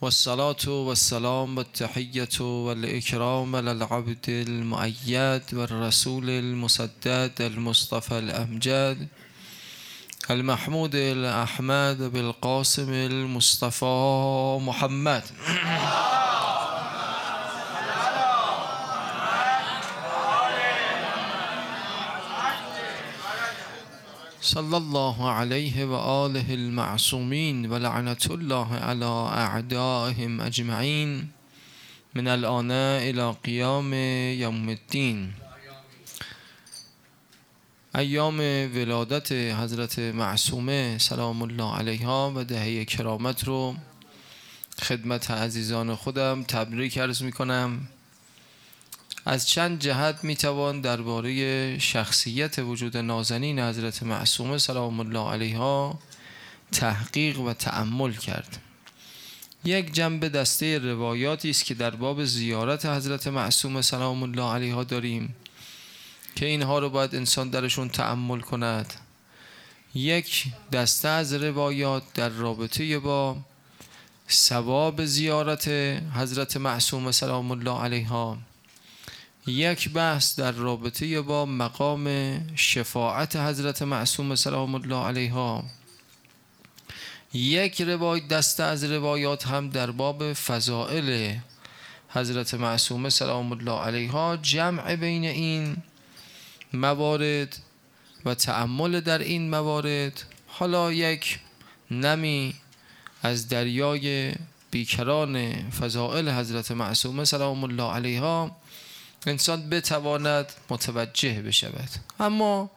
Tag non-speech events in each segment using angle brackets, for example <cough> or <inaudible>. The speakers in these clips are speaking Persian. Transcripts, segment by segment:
والصلاة والسلام والتحية والإكرام للعبد المؤيد والرسول المسدد المصطفى الأمجد المحمود الأحمد بالقاسم المصطفى محمد. صلى الله عليه وآله المعصومين ولعنة الله على أعدائهم أجمعين. من الآن إلى قيام يوم الدين. ایام ولادت حضرت معصومه سلام الله علیها و دهه کرامت رو خدمت عزیزان خودم تبریک عرض می کنم از چند جهت می‌توان درباره شخصیت وجود نازنین حضرت معصومه سلام الله علیها تحقیق و تأمل کرد. یک جنبه دسته روایاتی است که در باب زیارت حضرت معصومه سلام الله علیها داریم که اینها رو باید انسان درشون تأمل کند. یک دسته از روایات در رابطه با ثواب زیارت حضرت معصومه سلام الله علیها. یک بحث در رابطه با مقام شفاعت حضرت معصوم سلام الله علیها. یک روایت دسته از روایات هم در باب فضائل حضرت معصوم سلام الله علیها. جمع بین این موارد و تأمل در این موارد حالا یک نمی از دریای بیکران فضائل حضرت معصوم سلام الله علیها. انسان بتواند متوجه بشود. اما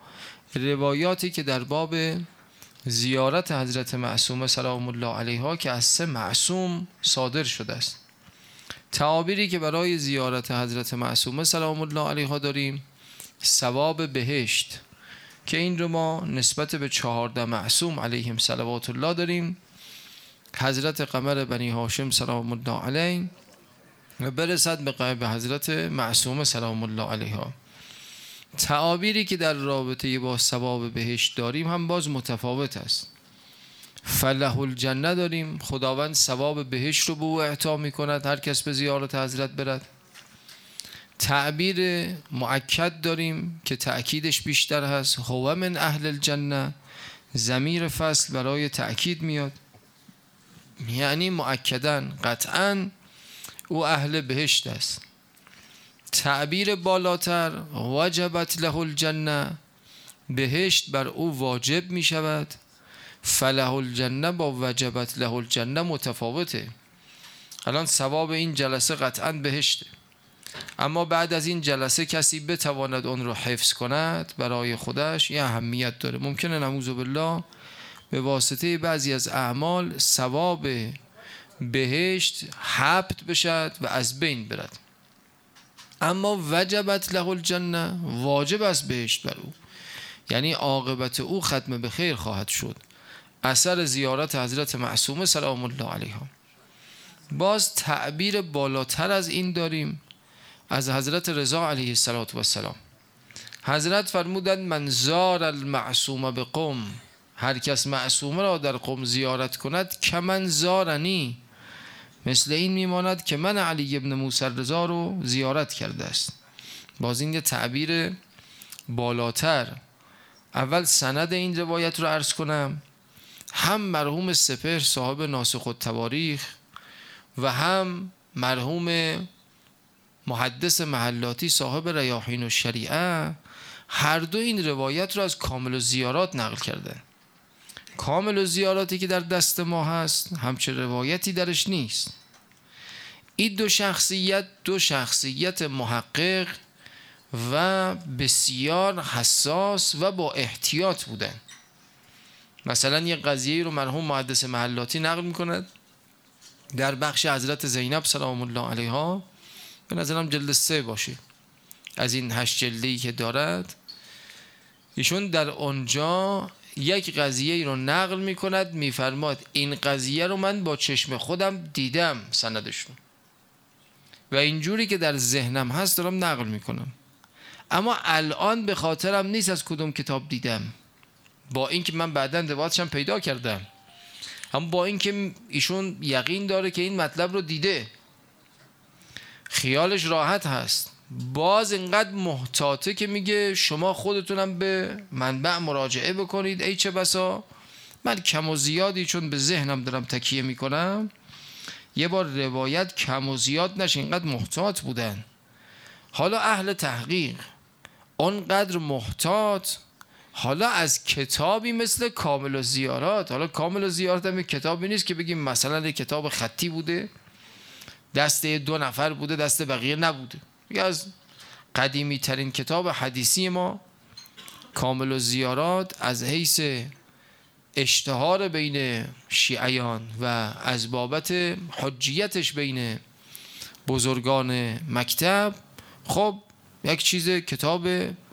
روایاتی که در باب زیارت حضرت معصوم سلام الله علیها که از سه معصوم صادر شده است. تعابیری که برای زیارت حضرت معصومه سلام الله علیها داریم ثواب بهشت که این رو ما نسبت به چهارده معصوم علیهم صلوات الله داریم. حضرت قمر بنی هاشم سلام الله علیه و برسد به قیب حضرت معصوم سلام الله علیها. تعابیری که در رابطه با ثواب بهشت داریم هم باز متفاوت است. فله الجنه داریم خداوند ثواب بهشت رو به او اعطا می کند هر کس به زیارت حضرت برد. تعبیر معکد داریم که تأکیدش بیشتر هست. هو من اهل الجنه زمیر فصل برای تأکید میاد. یعنی معکدن قطعا او اهل بهشت است. تعبیر بالاتر وجبت له الجنه بهشت بر او واجب می شود. فله الجنه با وجبت له الجنه متفاوته. الان ثواب این جلسه قطعا بهشته. اما بعد از این جلسه کسی بتواند اون رو حفظ کند برای خودش یه اهمیت داره. ممکنه نموذ بالله به واسطه بعضی از اعمال ثواب بهشت حبت بشد و از بین برد. اما وجبت له الجنه واجب است بهشت بر او. یعنی عاقبت او ختم به خیر خواهد شد. اثر زیارت حضرت معصومه سلام الله علیها. باز تعبیر بالاتر از این داریم از حضرت رضا علیه السلام حضرت فرمودند من زار المعصومه به قوم هر کس معصومه را در قوم زیارت کند کمن زارنی؟ مثل این میماند که من علی ابن موسی رضا رو زیارت کرده است. باز این یه تعبیر بالاتر. اول سند این روایت رو عرض کنم. هم مرحوم سپر صاحب ناسخ و تواریخ و هم مرحوم محدث محلاتی صاحب ریاحین و شریعه هر دو این روایت رو از کامل زیارات نقل کردن. کامل و زیاراتی که در دست ما هست همچه روایتی درش نیست. این دو شخصیت دو شخصیت محقق و بسیار حساس و با احتیاط بودن. مثلا یه قضیه رو مرحوم محدث محلاتی نقل می‌کند در بخش حضرت زینب سلام الله علیها. به نظرم جلد سه باشه. از این هشت جلدی که دارد ایشون در آنجا یک قضیه رو نقل می کند میفرماد این قضیه رو من با چشم خودم دیدم سندشون. و اینجوری که در ذهنم هست دارم نقل می‌کنم. اما الان به خاطرم نیست از کدوم کتاب دیدم. با اینکه من بعدا روایتشم پیدا کردم. اما با اینکه ایشون یقین داره که این مطلب رو دیده. خیالش راحت هست. باز اینقدر محتاطه که میگه شما خودتونم به منبع مراجعه بکنید. ای چه بسا من کم و زیادی چون به ذهنم دارم تکیه می‌کنم یه بار روایت کم و زیاد نشه اینقدر محتاط بودن. حالا اهل تحقیق اونقدر محتاط حالا از کتابی مثل کامل و زیارات حالا کامل و زیارات هم کتابی نیست که بگیم مثلا کتاب خطی بوده دست دو نفر بوده دست بقیه نبوده. یا از قدیمی ترین کتاب حدیثی ما کامل و زیارات از حیث اشتهار بین شیعیان و از بابت حجیتش بین بزرگان مکتب خب یک چیز کتاب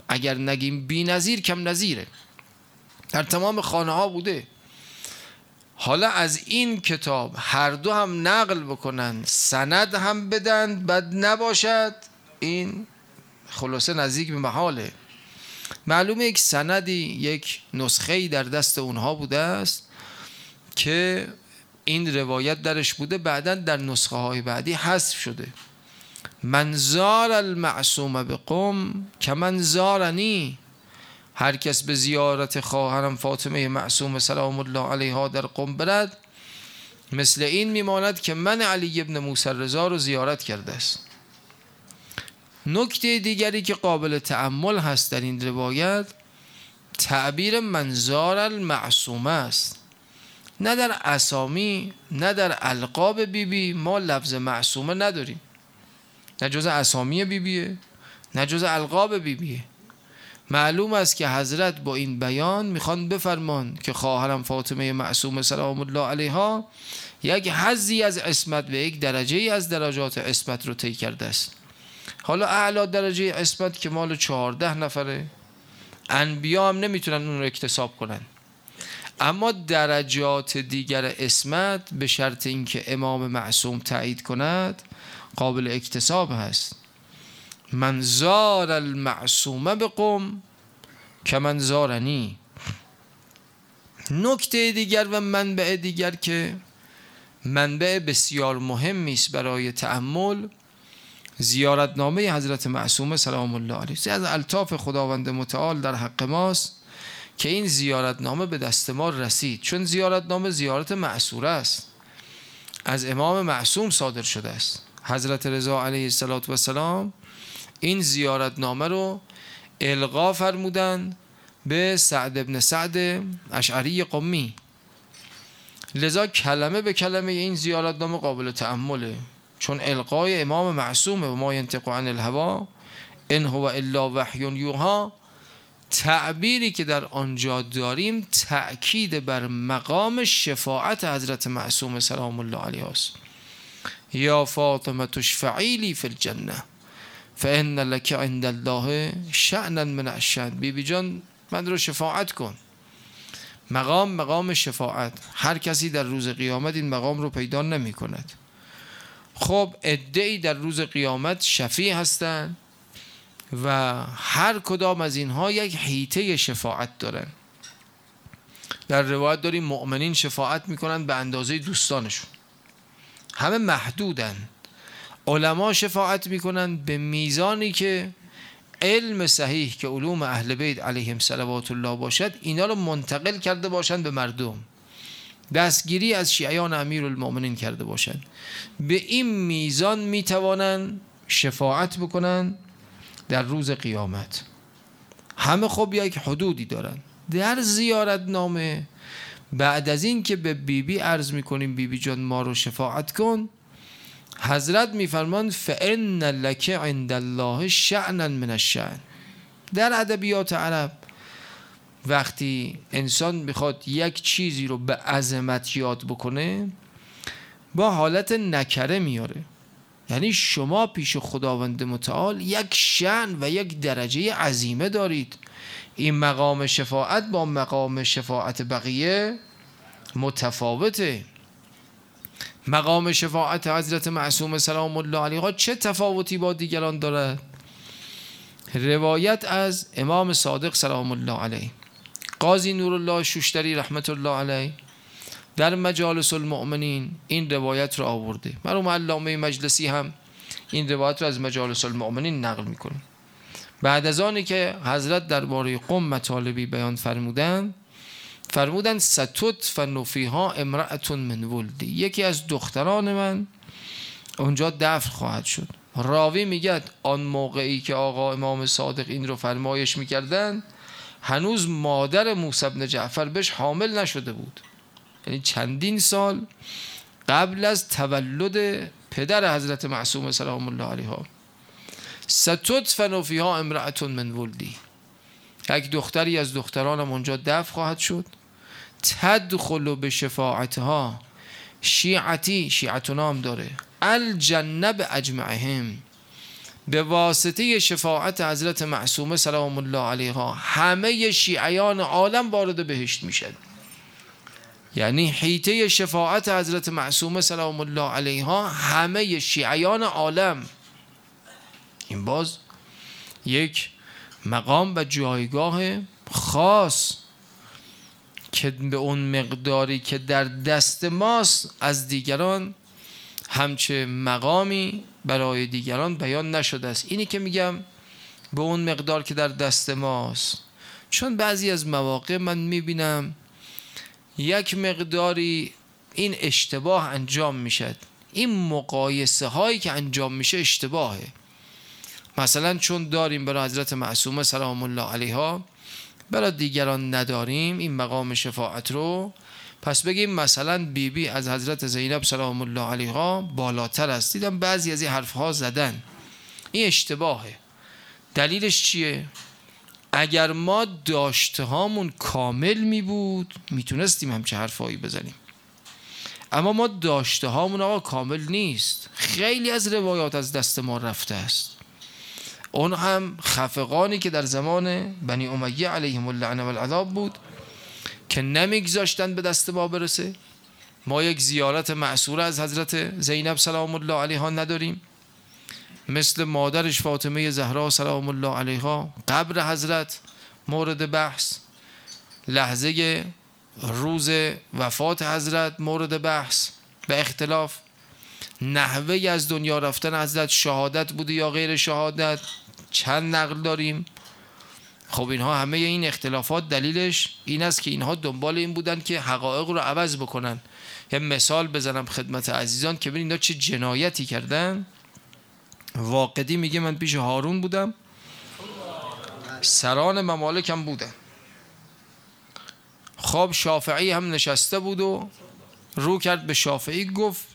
اگر نگیم بی نظیر کم نظیره. در تمام خانه ها بوده. حالا از این کتاب هر دو هم نقل بکنن سند هم بدن بد نباشد. این خلاصه نزدیک به محاله. معلومه یک سندی یک نسخه در دست اونها بوده است که این روایت درش بوده بعدا در نسخه های بعدی حذف شده. منظار المعصوم به قم که منظارنی هر کس به زیارت خواهرم فاطمه معصوم سلام الله علیها در قم برد مثل این میماند که من علی ابن موسی رضا رو زیارت کرده است. نکته دیگری که قابل تعمل هست در این روایت تعبیر منظار المعصومه است. نه در اسامی نه در القاب بیبی بی ما لفظ معصومه نداریم. نه جز اسامی بیبیه نه جز القاب بیبیه. معلوم است که حضرت با این بیان می‌خوان بفرمان که خواهرم فاطمه معصوم سلام الله علیها یک حزی از اسمت و یک درجه از درجات اسمت رو طی کرده است. حالا اعلا درجه اسمت که مال چهارده نفره. انبیا هم نمی‌تونن اون رو اکتساب کنن. اما درجات دیگر اسمت به شرط اینکه امام معصوم تایید کند قابل اکتساب هست. منظار المعصومه به قم که منظارنی نکته دیگر و منبع دیگر که منبع بسیار مهمی است برای تأمل زیارتنامه حضرت معصومه سلام الله علیه. از الطاف خداوند متعال در حق ماست که این زیارتنامه به دست ما رسید. چون زیارتنامه زیارت معصوره است. از امام معصوم صادر شده است. حضرت رضا علیه السلام این زیارتنامه رو القا فرمودن به سعد ابن سعد اشعری قمی. لذا کلمه به کلمه این زیارتنامه قابل تعمله چون القای امام معصومه و ما ینطق عن الهوا ان هو الا وحی یوها. تعبیری که در آنجا داریم تأکید بر مقام شفاعت حضرت معصوم سلام الله علیه است. یا فاطمه تشفعی لی فی الجنه فان لك عند الله شأنا من الشأن. بی جان من رو شفاعت کن. مقام مقام شفاعت. هر کسی در روز قیامت این مقام رو پیدا نمی کند. خب ادعی در روز قیامت شفیع هستند و هر کدام از اینها یک حیطه شفاعت دارن. در روایت داریم مؤمنین شفاعت می‌کنن به اندازه دوستانشون. همه محدودن. علما شفاعت می‌کنن به میزانی که علم صحیح که علوم اهل بیت علیهم صلوات الله باشد اینا رو منتقل کرده باشند به مردم. دستگیری از شیعیان امیر المؤمنین کرده باشند. به این میزان می‌توانند شفاعت بکنن در روز قیامت. همه خب یک حدودی دارن در زیارت نامه بعد از این که به بیبی بی عرض می‌کنیم بیبی بی جان ما رو شفاعت کن. حضرت میفرمان فان لک عند الله شعنا من الشعن در ادبیات عرب وقتی انسان می‌خواد یک چیزی رو به عظمت یاد بکنه با حالت نکره میاره. یعنی شما پیش خداوند متعال یک شن و یک درجه عظیمه دارید. این مقام شفاعت با مقام شفاعت بقیه متفاوته. مقام شفاعت حضرت معصوم سلام الله علیه چه تفاوتی با دیگران دارد؟ روایت از امام صادق سلام الله علیه. قاضی نور الله شوشتری رحمت الله علیه در مجالس المؤمنین این روایت رو آورده. مرحوم علامه مجلسی هم این روایت رو از مجالس المؤمنین نقل می‌کنه. بعد از آنی که حضرت درباره قم مطالبی بیان فرمودن فرمودن ستوت و نفیها امرأتون من ولدی. یکی از دختران من اونجا دفن خواهد شد. راوی میگه آن موقعی که آقا امام صادق این رو فرمایش می‌کردن هنوز مادر موسی بن جعفر بهش حامل نشده بود. یعنی چندین سال قبل از تولد پدر حضرت معصوم سلام الله علیها. ستدفن فیها امرأتون من ولدی. یک دختری از دخترانم اونجا دفع خواهد شد. تدخل به شفاعتها. شیعتی شیعتنا هم داره. الجنب اجمعهم. به واسطه شفاعت حضرت معصومه سلام الله علیها همه شیعیان عالم وارد بهشت می‌شد یعنی حیطه شفاعت حضرت معصومه سلام الله علیها همه شیعیان عالم. این باز یک مقام و جایگاه خاص که به اون مقداری که در دست ماست از دیگران همچه مقامی برای دیگران بیان نشده است. اینی که میگم به اون مقدار که در دست ماست. چون بعضی از مواقع من می‌بینم یک مقداری این اشتباه انجام می‌شد. این مقایسه هایی که انجام میشه اشتباهه. مثلا چون داریم برای حضرت معصومه سلام الله علیها برای دیگران نداریم این مقام شفاعت رو پس بگیم مثلا بیبی بی از حضرت زینب سلام الله علیها بالاتر است. دیدم بعضی از این حرفها زدن. این اشتباهه. دلیلش چیه؟ اگر ما داشته هامون کامل می بود می‌تونستیم همچه حرفایی بزنیم. اما ما داشته هامون آقا کامل نیست. خیلی از روایات از دست ما رفته است. اون هم خفقانی که در زمان بنی امیه علیهم اللعنه والعذاب بود که نمیگذاشتن به دست ما برسه. ما یک زیارت معصوره از حضرت زینب سلام الله علیها نداریم. مثل مادرش فاطمه زهرا سلام الله علیها قبر حضرت مورد بحث لحظه روز وفات حضرت مورد بحث به اختلاف. نحوه از دنیا رفتن حضرت شهادت بوده یا غیر شهادت؟ چند نقل داریم؟ خب اینها همه این اختلافات دلیلش این است که اینها دنبال این بودن که حقایق رو عوض بکنن. یه مثال بزنم خدمت عزیزان که ببینید اینا چه جنایتی کردن. واقعی میگه من پیش هارون بودم. سران ممالکم بودن. خب شافعی هم نشسته بود و رو کرد به شافعی گفت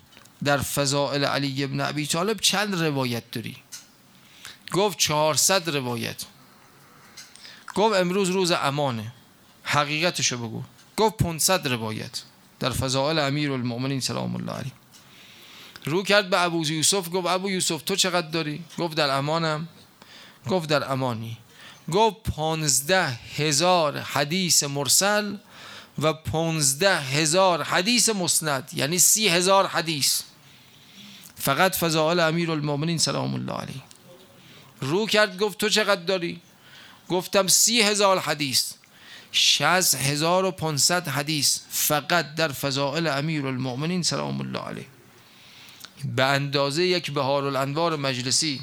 در فضائل علی ابن ابی طالب چند روایت داری؟ گفت چهارصد روایت. گفت امروز روز امانه. حقیقتشو بگو. گفت 500 روایت. در فضائل امیر المؤمنین سلام الله علیه. رو کرد به ابو یوسف گفت ابو یوسف تو چقدر داری؟ گفت در امانم. گفت در امانی. گفت پانزده هزار حدیث مرسل و پانزده هزار حدیث مسند یعنی سی هزار حدیث. فقط فضائل امیر المؤمنین سلام الله علیه. رو کرد گفت تو چقدر داری؟ گفتم سی هزار حدیث. شز هزار و پانصد حدیث فقط در فضائل امیر المؤمنین سلام الله علیه. به اندازه یک بهار الانوار مجلسی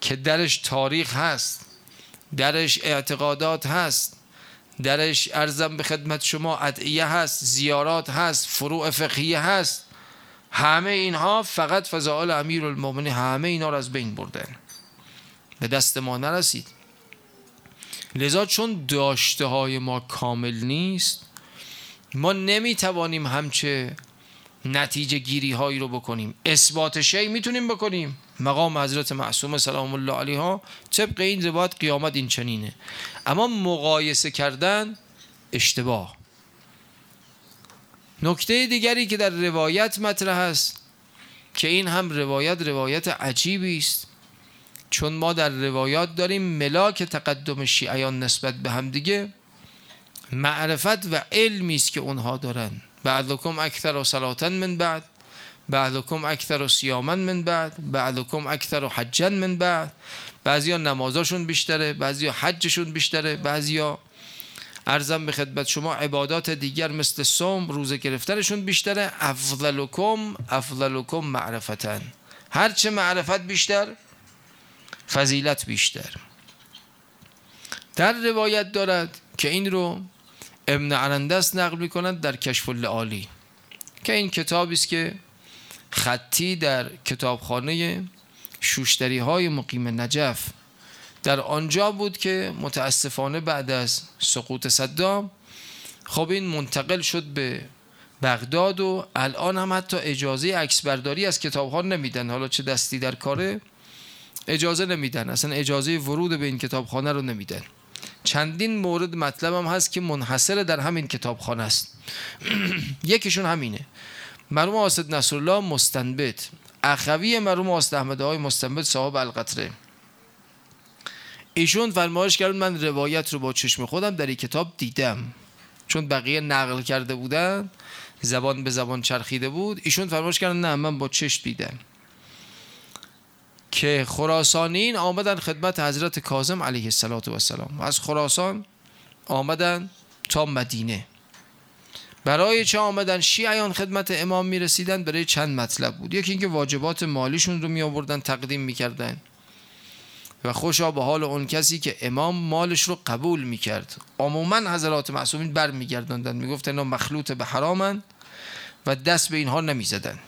که درش تاریخ هست درش اعتقادات هست درش ارزم به خدمت شما ادعیه هست زیارات هست فروع فقهیه هست همه اینها فقط فضائل امیر المؤمنین همه اینا رو از بین بردن. به دست ما نرسید. لذا چون داشته های ما کامل نیست ما نمی‌توانیم همچه نتیجه گیری هایی رو بکنیم. اثبات شی می‌تونیم بکنیم. مقام حضرت معصوم سلام الله علیها طبق این روایت قیامت این چنینه. اما مقایسه کردن اشتباه. نکته دیگری که در روایت مطرح است که این هم روایت روایت عجیبی است. چون ما در روایات داریم ملاک تقدم شیعیان نسبت به هم دیگه معرفت و علمی است که اونها دارن. بعضکم اکثر و صلاتن من بعد بعضکم اکثر و سیامن من بعد بعضکم اکثر و حجن من بعد. بعضیا نمازاشون بیشتره بعضیا حجشون بیشتره بعضیا ارزم به خدمت شما عبادات دیگر مثل سوم روزه گرفتنشون بیشتره. افضلکم افضلکم معرفتن. هرچه معرفت بیشتر فضیلت بیشتر. در روایت دارد که این رو ابن عرندس نقل می کند در کشف العالی که این کتابی است که خطی در کتابخانه شوشتری های مقیم نجف در آنجا بود که متاسفانه بعد از سقوط صدام خب این منتقل شد به بغداد و الان هم حتی اجازه عکس برداری از کتاب ها نمیدن. حالا چه دستی در کاره اجازه نمیدن. اصلا اجازه ورود به این کتابخانه رو نمیدن. چندین مورد مطلب هم هست که منحصر در همین کتابخانه است. <clears throat> یکیشون همینه. مرحوم آسد نصرالله مستنبت. اخوی مرحوم آسد احمد های مستنبت صاحب القطره. ایشون فرمایش کردن من روایت رو با چشم خودم در این کتاب دیدم. چون بقیه نقل کرده بودن زبان به زبان چرخیده بود. ایشون فرمایش کردن نه من با چشم دیدم. که خراسانین آمدن خدمت حضرت کاظم علیه السلام از خراسان آمدن تا مدینه. برای چه آمدن؟ شیعیان خدمت امام می رسیدن برای چند مطلب بود. یکی اینکه واجبات مالیشون رو می آوردن تقدیم می کردن و خوشا به حال اون کسی که امام مالش رو قبول می کرد عموما حضرات معصومین بر می گردندن می گفت اینا مخلوط به حرامن و دست به اینها نمی زدن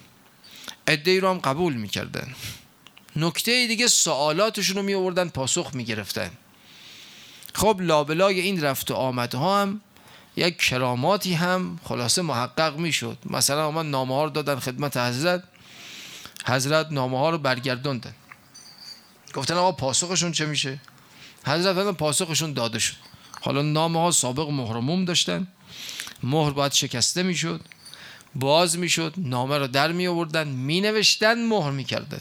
ادهی رو هم قبول می کردن نکته دیگه سوالاتشون رو می آوردن پاسخ می گرفتن خب لابلای این رفت و آمدها هم یک کراماتی هم خلاصه محقق می شد مثلا آمد نامه ها رو دادن خدمت حضرت حضرت نامه ها رو برگردوندن گفتن آقا پاسخشون چه میشه؟ حضرت پاسخشون داده شد. حالا نامه ها سابق مهرموم داشتن. مهر باید شکسته می‌شد باز می‌شد نامه رو در می آوردن می نوشتن مهر می‌کردن.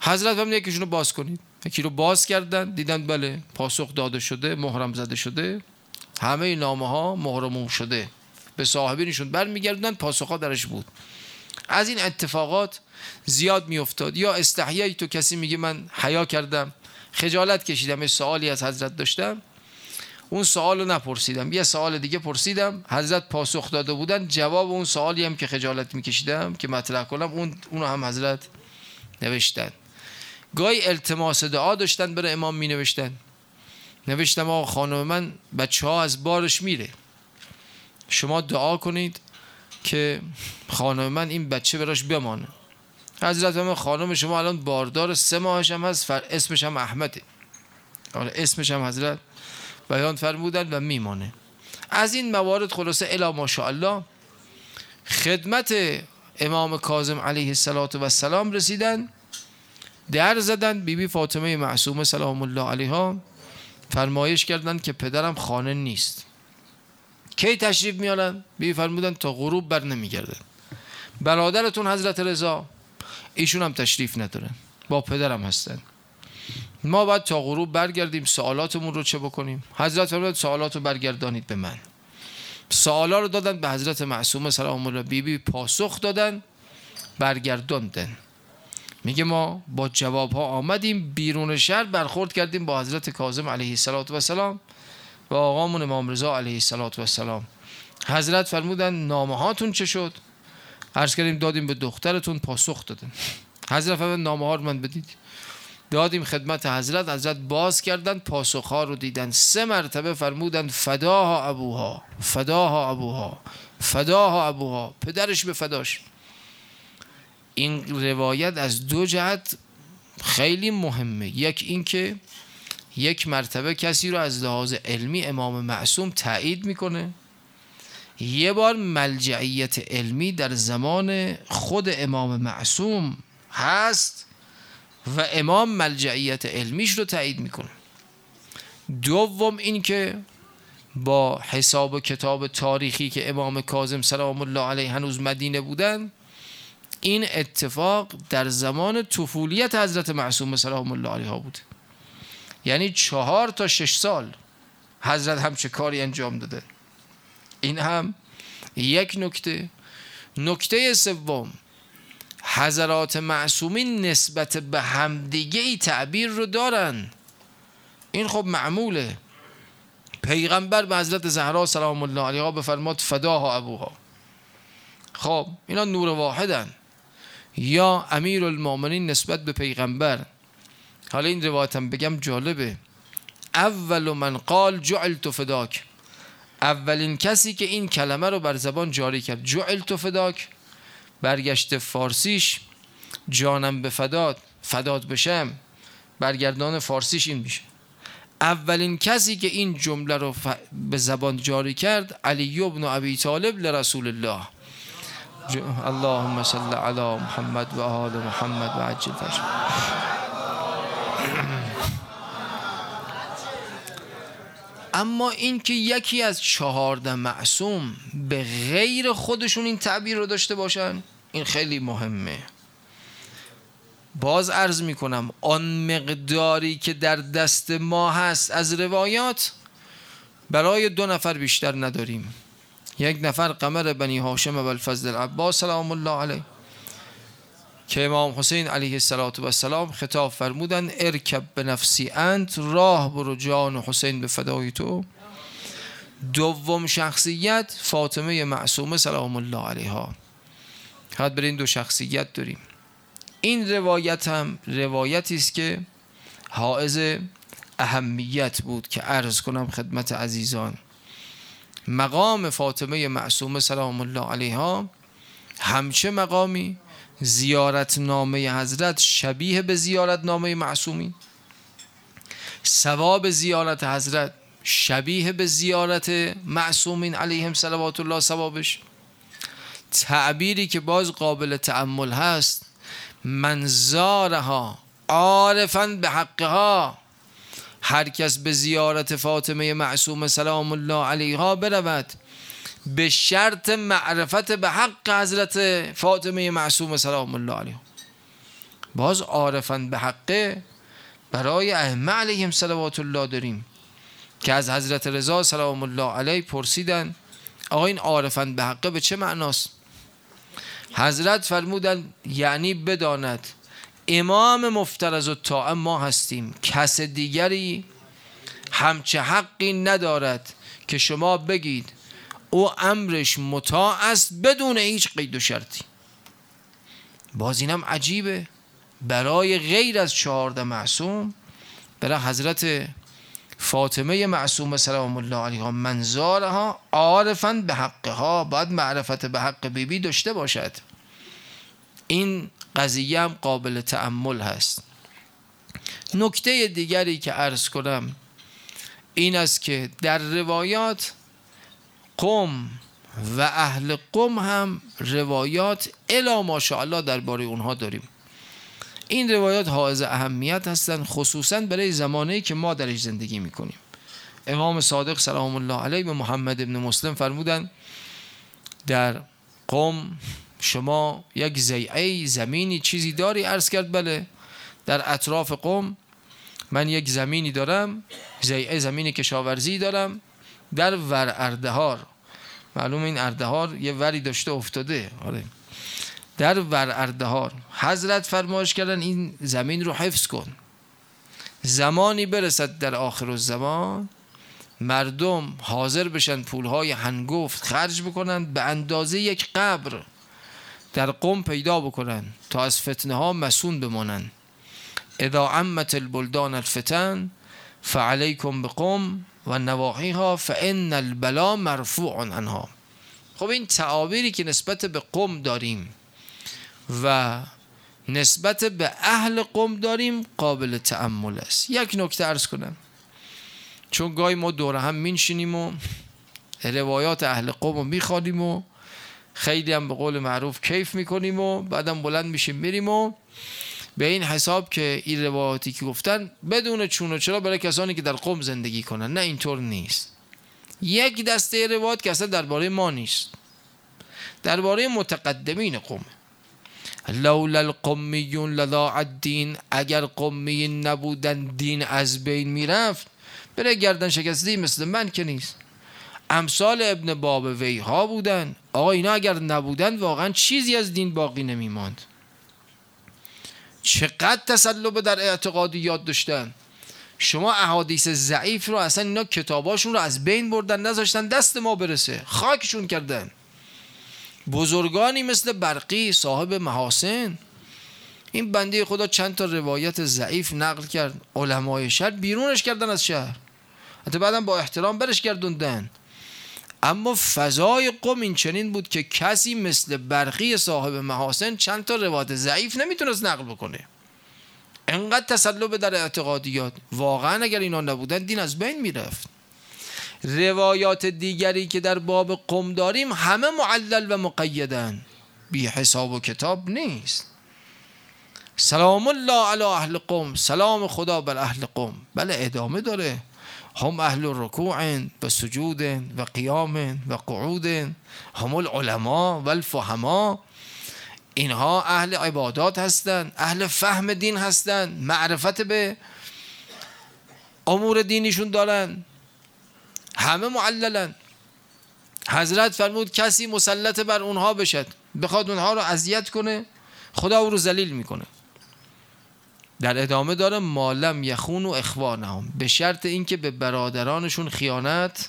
حضرت هم یکیشون رو باز کنید. یکی رو باز کردن دیدن بله پاسخ داده شده مهرم زده شده. همه نامه ها مهرموم شده. به صاحبینشون برمیگردن پاسخ ها درش بود. از این اتفاقات زیاد میافتاد. یا استحیایی تو کسی میگه من حیا کردم خجالت کشیدم یه سوالی از حضرت داشتم. اون سوال نپرسیدم. یه سوال دیگه پرسیدم. حضرت پاسخ داده بودن جواب اون سوالی هم که خجالت میکشیدم که مطرح کنم اون اونو هم حضرت نوشتن. گاهی التماس دعا داشتن برای امام می نوشتن نوشتم آقا خانم من بچه ها از بارش میره. شما دعا کنید که خانم من این بچه براش بمانه. حضرت من خانم شما الان باردار سه ماهش هم هست فر اسمش هم احمده. حالا اسمش هم حضرت بیان فرمودن و میمانه. از این موارد خلاصه الا ماشاءالله خدمت امام کاظم علیه السلام رسیدن. در زدن بیبی بی فاطمه معصومه سلام الله علیها فرمایش کردند که پدرم خانه نیست. کی تشریف میارن بی فرمودن تا غروب بر نمیگردن. برادرتون حضرت رضا ایشون هم تشریف ندارن. با پدرم هستن. ما باید تا غروب برگردیم سوالاتمون رو چه بکنیم؟ حضرت فرمود سوالات رو برگردانید به من. سوالا رو دادن به حضرت معصومه سلام الله بیبی پاسخ دادن برگرداندن. میگه ما با جواب ها آمدیم بیرون شهر برخورد کردیم با حضرت کاظم علیه السلام و آقامون امام رضا علیه السلام حضرت فرمودن نامه هاتون چه شد؟ عرض کردیم دادیم به دخترتون پاسخ دادن. حضرت فرمودن نامه ها رو من بدید. دادیم خدمت حضرت حضرت باز کردن پاسخ ها رو دیدن. سه مرتبه فرمودن فداها ابوها فداها ابوها فداها ابوها. پدرش به فداش. این روایت از دو جهت خیلی مهمه. یک اینکه یک مرتبه کسی رو از لحاظ علمی امام معصوم تایید می‌کنه. یه بار ملجعیت علمی در زمان خود امام معصوم هست و امام ملجعیت علمیش رو تایید می‌کنه. دوم اینکه با حساب و کتاب تاریخی که امام کاظم سلام الله علیه هنوز مدینه بودن این اتفاق در زمان طفولیت حضرت معصوم سلام الله علیها بود. یعنی چهار تا شش سال حضرت هم چه کاری انجام داده. این هم یک نکته. نکته سوم حضرات معصومین نسبت به همدیگه ای تعبیر رو دارن. این خب معموله. پیغمبر به حضرت زهرا سلام الله علیها بفرماد فداها ابوها. خب اینا نور واحدن. یا امیر المؤمنین نسبت به پیغمبر. حالا این روایتم بگم جالبه. اول من قال جعلت فداک. اولین کسی که این کلمه رو بر زبان جاری کرد. جعلت فداک. برگشت فارسیش. جانم به فداد فداد بشم. برگردان فارسیش این میشه. اولین کسی که این جمله رو به زبان جاری کرد علی ابن ابی طالب لرسول الله. اللهم صل علی محمد و آل محمد و عجل اما این که یکی از چهارده معصوم به غیر خودشون این تعبیر رو داشته باشن این خیلی مهمه. باز عرض می کنم آن مقداری که در دست ما هست از روایات برای دو نفر بیشتر نداریم. یک نفر قمر بنی هاشم و الفضل عباس سلام الله علیه. که امام حسین علیه السلام خطاب فرمودن ارکب به نفسی انت راه برو جان حسین به فدای تو. دوم شخصیت فاطمه معصومه سلام الله علیها. حد بر این دو شخصیت داریم. این روایت هم روایتی است که حائز اهمیت بود که عرض کنم خدمت عزیزان. مقام فاطمه معصومه سلام الله علیها. همچه مقامی زیارت نامه حضرت شبیه به زیارت نامه معصومی. ثواب زیارت حضرت شبیه به زیارت معصومین علیهم صلوات الله ثوابش. تعبیری که باز قابل تعمل هست منظارها عارفا به حقها هر کس به زیارت فاطمه معصوم سلام الله علیها برود به شرط معرفت به حق حضرت فاطمه معصوم سلام الله علیها. باز عارفا به حقه برای ائمه علیهم صلوات الله داریم که از حضرت رضا سلام الله علیه پرسیدن آقا این عارفا به حقه به چه معناست؟ حضرت فرمودن یعنی بداند. امام مفترض و تا ما هستیم. کس دیگری همچه حقی ندارد که شما بگید او امرش مطاع است بدون هیچ قید و شرطی. باز اینم عجیبه. برای غیر از چهارده معصوم برای حضرت فاطمه معصوم سلام الله علیها منظارها عارفا به حقها باید معرفت به حق بیبی داشته باشد. این قضیه هم قابل تعمل هست. نکته دیگری که عرض کنم این است که در روایات قم و اهل قم هم روایات الا ماشاءالله درباره اونها داریم. این روایات حائز اهمیت هستند خصوصا برای زمانی که ما درش زندگی می‌کنیم. امام صادق سلام الله علیه به محمد ابن مسلم فرمودن در قم شما یک زیعه زمینی چیزی داری؟ عرض کرد بله. در اطراف قم من یک زمینی دارم زیعه زمینی کشاورزی دارم در ور اردهار. معلوم این اردهار یه وری داشته افتاده. آره. در ور اردهار. حضرت فرمایش کردن این زمین رو حفظ کن. زمانی برسد در آخر الزمان مردم حاضر بشن پولهای هنگفت خرج بکنن به اندازه یک قبر در قم پیدا بکنن تا از فتنه ها مسون بمانن. اذا عمت البلدان الفتن فعلیکم بقم و نواحیها فان البلا مرفوع عنها. خب این تعابیری که نسبت به قم داریم و نسبت به اهل قم داریم قابل تعمل است. یک نکته ارز کنم. چون گاهی ما دور هم مینشینیم و روایات اهل قم رو می‌خوانیم و خیلی هم به قول معروف کیف می‌کنیم و بعدم بلند میشیم میریم و به این حساب که این روایاتی که گفتن بدون چون و چرا برای کسانی که در قوم زندگی کنن. نه اینطور نیست. یک دسته روایات که اصلا درباره ما نیست. درباره متقدمین قوم. لولا القمیون للا الدین اگر قمیین نبودن دین از بین می‌رفت بره گردن شکسته مثل من که نیست. امثال ابن باب وی ها بودن. آقا اینا اگر نبودن واقعا چیزی از دین باقی نمیماند. چقدر تسلب در اعتقادیات داشتن. شما احادیث ضعیف رو اصلا اینا کتاباشون رو از بین بردن نذاشتن دست ما برسه. خاکشون کردن. بزرگانی مثل برقی صاحب محاسن. این بنده خدا چند تا روایت ضعیف نقل کرد. علمای شهر بیرونش کردن از شهر. حتی بعدم با احترام برش گردوندن. اما فضای قوم این چنین بود که کسی مثل برقی صاحب محاسن چند تا روایت ضعیف نمی‌تونست نقل بکنه. انقدر تسلب در اعتقادیات. واقعا اگر اینا نبودن دین از بین می‌رفت. روایات دیگری که در باب قم داریم همه معلل و مقیدن. بی حساب و کتاب نیست. سلام الله علی اهل قم. سلام خدا بر اهل قم. بله ادامه داره. هم اهل رکوع و سجود و قیام و قعود هم العلماء و الفهما اینها اهل عبادات هستند اهل فهم دین هستند معرفت به امور دینیشون دارن. همه معللن. حضرت فرمود کسی مسلط بر اونها بشد بخواد اونها رو اذیت کنه خدا او رو ذلیل می‌کنه. در ادامه داره مالم یخون و اخوانهم به شرط اینکه به برادرانشون خیانت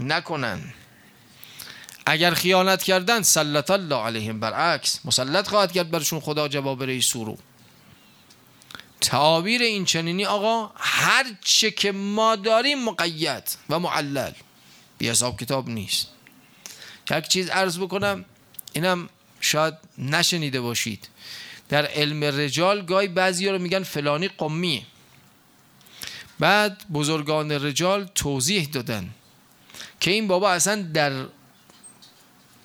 نکنن. اگر خیانت کردن سلط الله علیهم برعکس مسلط خواهد کرد برشون خدا جواب رئیس رو تعابیر این چنینی آقا هر چه که ما داریم مقید و معلل. بی حساب کتاب نیست. یک چیز عرض بکنم اینم شاید نشنیده باشید. در علم رجال گاهی بعضی رو میگن فلانی قمیه بعد بزرگان رجال توضیح دادن که این بابا اصلا در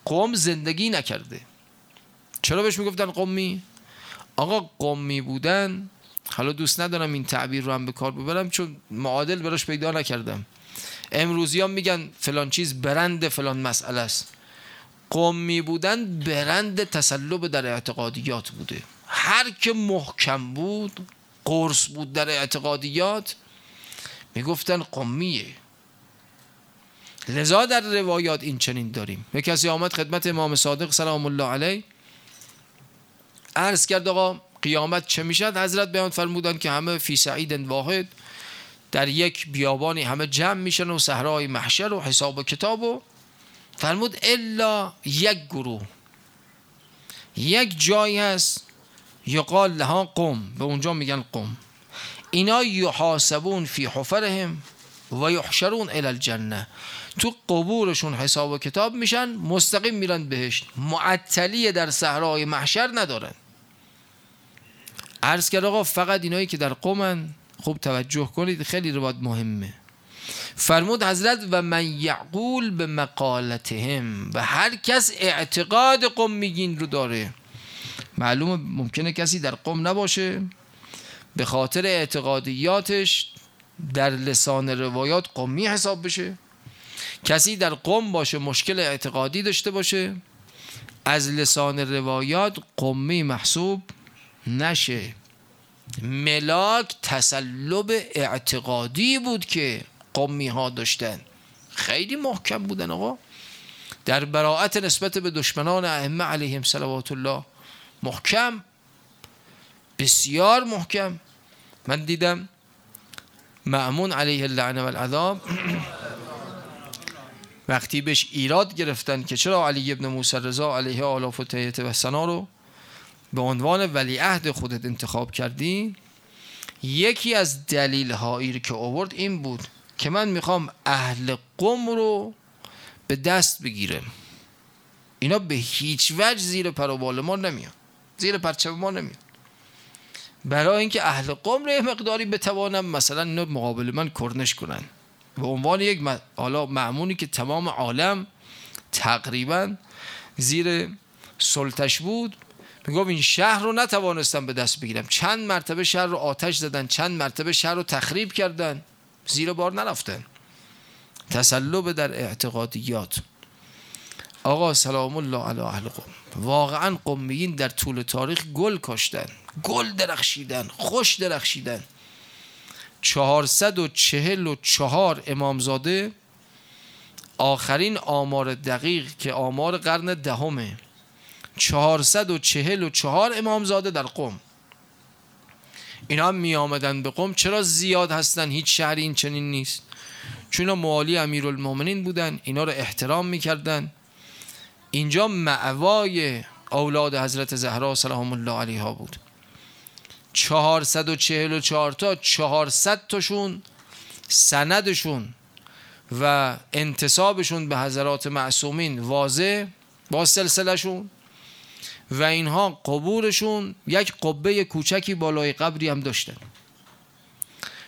قوم زندگی نکرده. چرا بهش می‌گفتن قمی؟ آقا قمی بودن حالا دوست ندارم این تعبیر رو هم به کار ببرم چون معادل براش پیدا نکردم. امروزی میگن فلان چیز برند فلان مسئله است. قمی بودن برند تسلب در اعتقادیات بوده. هر که محکم بود قرص بود در اعتقادیات می‌گفتن قمیه لذا در روایات این چنین داریم. به کسی آمد خدمت امام صادق سلام الله علیه عرض کرد آقا قیامت چه می‌شد حضرت بیان فرمودن که همه فی سعید واحد در یک بیابانی همه جمع میشن و صحرای محشر و حساب و کتاب و فرمود الا یک گروه. یک جایی هست. یقال لها قم به اونجا میگن قم اینا یحاسبون فی حفرهم و یحشرون الی الجنه. تو قبورشون حساب و کتاب میشن مستقیم میرن بهشت. معطلی در صحرای محشر ندارن. عرض کرد آقا فقط اینایی که در قومن. خوب توجه کنید خیلی روایت مهمه. فرمود حضرت و من یعقول به مقالتهم و هر کس اعتقاد قوم میگین رو داره. معلومه ممکنه کسی در قوم نباشه. به خاطر اعتقادیاتش در لسان روایات قومی حساب بشه. کسی در قوم باشه مشکل اعتقادی داشته باشه. از لسان روایات قومی محسوب نشه. ملاک تسلب اعتقادی بود که قومی ها داشتن. خیلی محکم بودن آقا. در براعت نسبت به دشمنان ائمه علیهم صلوات الله محکم بسیار محکم. من دیدم معمون علیه اللعنه والعذاب <clears throat> وقتی بهش ایراد گرفتن که چرا علی ابن موسی رضا علیه آلاف و تیت و سنا رو به عنوان ولیعهد خودت انتخاب کردی یکی از دلیل هایی که آورد این بود که من می‌خوام اهل قم رو به دست بگیرم. اینا به هیچ وجه زیر پروبال ما نمیان. زیر پرچم ما نمیاد برای اینکه اهل قوم رو یه مقداری بتوانم مثلا اینا مقابل من کرنش کنن. به عنوان یک حالا معمونی که تمام عالم تقریبا زیر سلطش بود می‌گفت این شهر رو نتوانستم به دست بگیرم. چند مرتبه شهر رو آتش زدن چند مرتبه شهر رو تخریب کردن. زیر بار نرفتن تسلب در اعتقادیات. آقا سلام الله علی اهل قوم واقعا قمیین در طول تاریخ گل کاشتن گل درخشیدن خوش درخشیدن. چهارصد و چهل و چهار امامزاده آخرین آمار دقیق که آمار قرن دهمه. چهارصد و چهل و چهار امامزاده در قوم اینا هم می آمدن به قوم. چرا زیاد هستن؟ هیچ شهری این چنین نیست. چون موالی امیرالمومنین بودن. اینا رو احترام می‌کردن. اینجا معوای اولاد حضرت زهرا سلام الله علیها بود. 444 تا 400 تاشون سندشون و انتصابشون به حضرات معصومین واضح با سلسلهشون. و اینها قبورشون یک قبه کوچکی بالای قبری هم داشتن.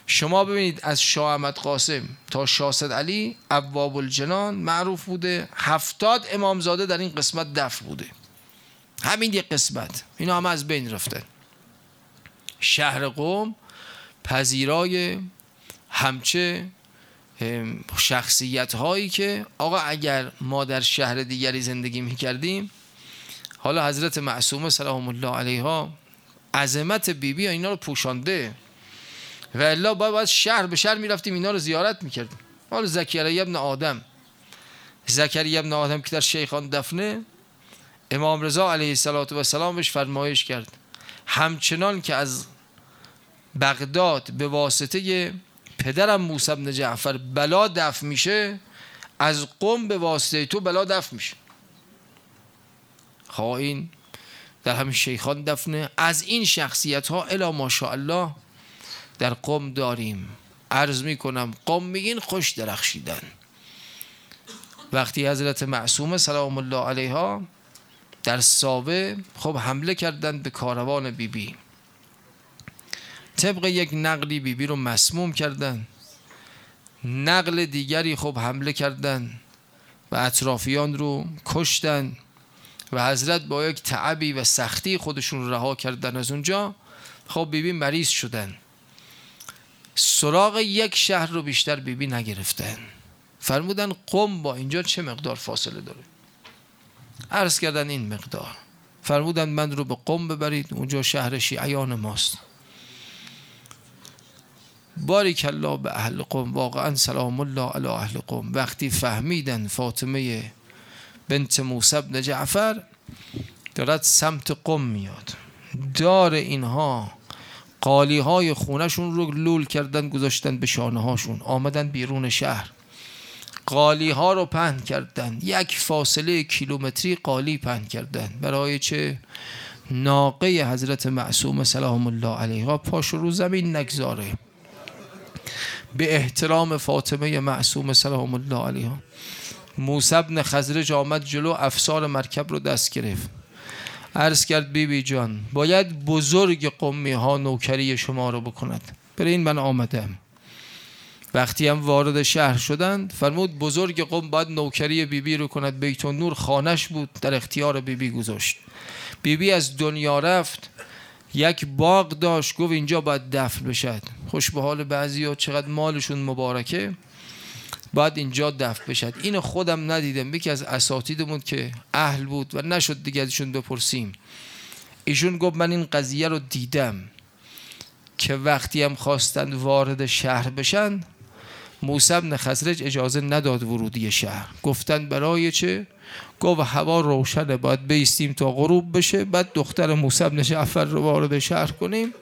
شما ببینید از شاه احمد قاسم تا شاسد علی ابواب الجنان معروف بوده. هفتاد امامزاده در این قسمت دف بوده. همین یک قسمت. اینا همه از بین رفتن. شهر قوم پذیرای همچه شخصیت هایی که آقا اگر ما در شهر دیگری زندگی می کردیم حالا حضرت معصومه سلام الله علیها عظمت بیبی بی اینا رو پوشانده. و الا باید, شهر به شهر می‌رفتیم اینا رو زیارت می‌کردیم. حالا زکریا ابن آدم. زکریا ابن آدم که در شیخان دفنه امام رضا علیه السلام بهش فرمایش کرد. همچنان که از بغداد به واسطه پدرم موسی بن جعفر بلا دفع میشه از قم به واسطه تو بلا دفع میشه. خواهین در همین شیخان دفنه. از این شخصیت ها الا ماشاءالله در قم داریم. عرض می کنم قم میگین خوش درخشیدن. وقتی حضرت معصومه سلام الله علیها در سابه خب حمله کردن به کاروان بیبی. بی. طبق یک نقلی بیبی بی رو مسموم کردن. نقل دیگری خب حمله کردن و اطرافیان رو کشتن. و حضرت با یک تعبی و سختی خودشون رها کردن از اونجا خب بیبی مریض شدن. سراغ یک شهر رو بیشتر بیبی نگرفتن. فرمودن قم با اینجا چه مقدار فاصله داره؟ عرض کردن این مقدار. فرمودن من رو به قم ببرید اونجا شهر شیعیان ماست. باریک الله به اهل قم واقعا سلام الله علی اهل قم. وقتی فهمیدن فاطمه بنت موسی بن جعفر دارد سمت قم میاد. دار اینها قالی های خونشون رو لول کردن گذاشتن به شانه هاشون آمدن بیرون شهر. قالی ها رو پهن کردن. یک فاصله کیلومتری قالی پهن کردن. برای چه؟ ناقه حضرت معصوم سلام الله علیها پاش رو زمین نگذاره. به احترام فاطمه معصوم سلام الله علیها موسی بن خزرج آمد جلو افسار مرکب رو دست گرفت. عرض کرد بیبی بی جان باید بزرگ قومی ها نوکری شما رو بکند. برای این من آمدم. وقتی هم وارد شهر شدند فرمود بزرگ قوم باید نوکری بیبی بی رو کند. بیت نور خانش بود در اختیار بیبی بی گذاشت. بیبی بی از دنیا رفت یک باغ داشت. گفت اینجا باید دفن بشد. خوش به حال بعضی ها چقدر مالشون مبارکه. باید اینجا دفن بشد. اینو خودم ندیدم. یکی از اساتیدمون که اهل بود و نشد دیگه ازشون بپرسیم. ایشون گفت من این قضیه رو دیدم که وقتی هم خواستن وارد شهر بشن موسی بن خسرج اجازه نداد ورودی شهر. گفتن برای چه؟ گفت هوا روشنه باید بیستیم تا غروب بشه. بعد دختر موسی بن جعفر رو وارد شهر کنیم.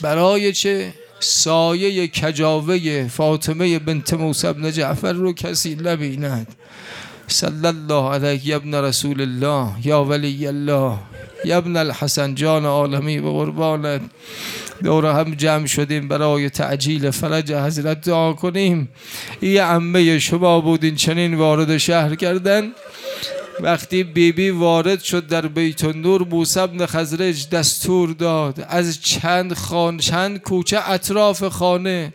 برای چه؟ سایه کجاوه فاطمه بنت موسی بن جعفر رو کسی نبیند. صلی الله علیه ابن رسول الله یا ولی الله یا ابن الحسن جان عالمی و قربانت. دور هم جمع شدیم برای تعجیل فرج حضرت دعا کنیم. این عمه شما بودین چنین وارد شهر کردن. وقتی بیبی بی وارد شد در بیت نور موسی بن خزرج دستور داد از چند خان چند کوچه اطراف خانه.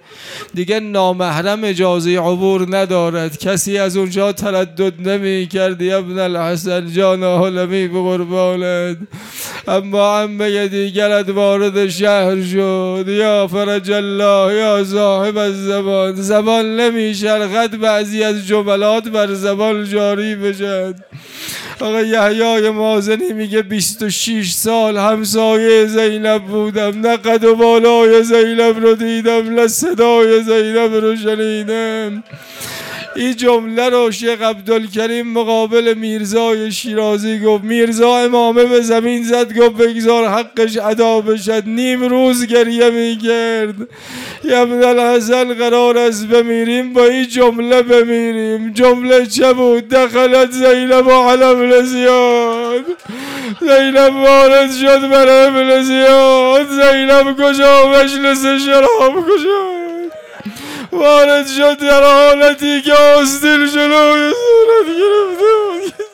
دیگه نامحرم اجازه عبور ندارد. کسی از اونجا تردد نمی کرد ابن الحسن جان حلمی به قربانت اما عمه دیگرت وارد شهر شد. یا فرج الله یا صاحب الزبان زبان نمی شرخد بعضی از جملات بر زبان جاری بشد آقا یحیای مازنی میگه 26 سال همسایه زینب بودم. نه قد و بالای زینب رو دیدم نه صدای زینب رو شنیدم. این جمله رو شیخ عبدالکریم مقابل میرزای شیرازی گفت میرزا امامه به زمین زد گفت بگذار حقش ادا بشد. نیم روز گریه میگرد یبن الحسن قرار است بمیریم با این جمله بمیریم. جمله چه بود؟ دخلت زینب و علم زیاد زینب وارد شد بر ابن زیاد زینب کجا؟ مجلس شراب کجا؟ وارد شد در حالتی که آستیل جلوی صورت گرفته بود